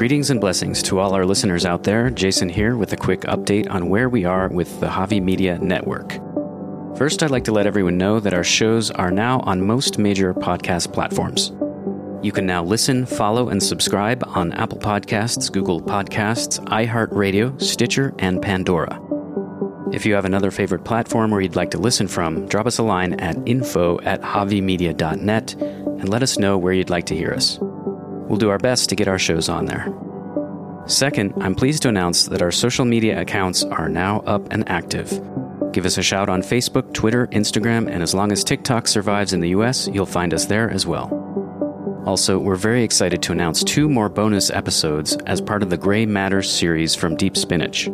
Greetings and blessings to all our listeners out there. Jason here with a quick update on where we are with the Javi Media Network. First, I'd like to let everyone know that our shows are now on most major podcast platforms. You can now listen, follow, and subscribe on Apple Podcasts, Google Podcasts, iHeartRadio, Stitcher, and Pandora. If you have another favorite platform where you'd like to listen from, drop us a line at info at javimedia.net and let us know where you'd like to hear us. We'll do our best to get our shows on there. Second, I'm pleased to announce that our social media accounts are now up and active. Give us a shout on Facebook, Twitter, Instagram, and as long as TikTok survives in the US, you'll find us there as well. Also, we're very excited to announce two more bonus episodes as part of the Gray Matters series from Deep Spinach.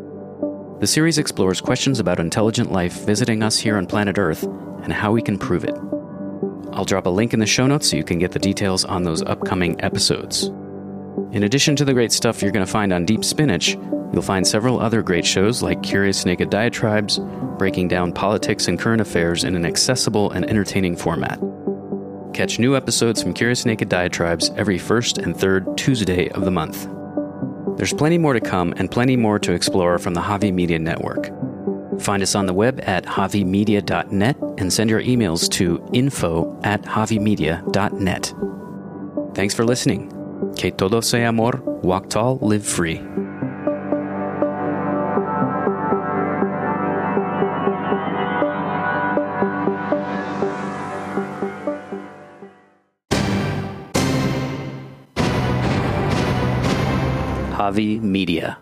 The series explores questions about intelligent life visiting us here on planet Earth and how we can prove it. I'll drop a link in the show notes so you can get the details on those upcoming episodes. In addition to the great stuff you're going to find on Deep Spinach, you'll find several other great shows like Curious Naked Diatribes, breaking down politics and current affairs in an accessible and entertaining format. Catch new episodes from Curious Naked Diatribes every first and third Tuesday of the month. There's plenty more to come and plenty more to explore from the Javi Media Network. Find us on the web at javimedia.net and send your emails to info at javimedia.net. Thanks for listening. Que todo sea amor, walk tall, live free. Javi Media.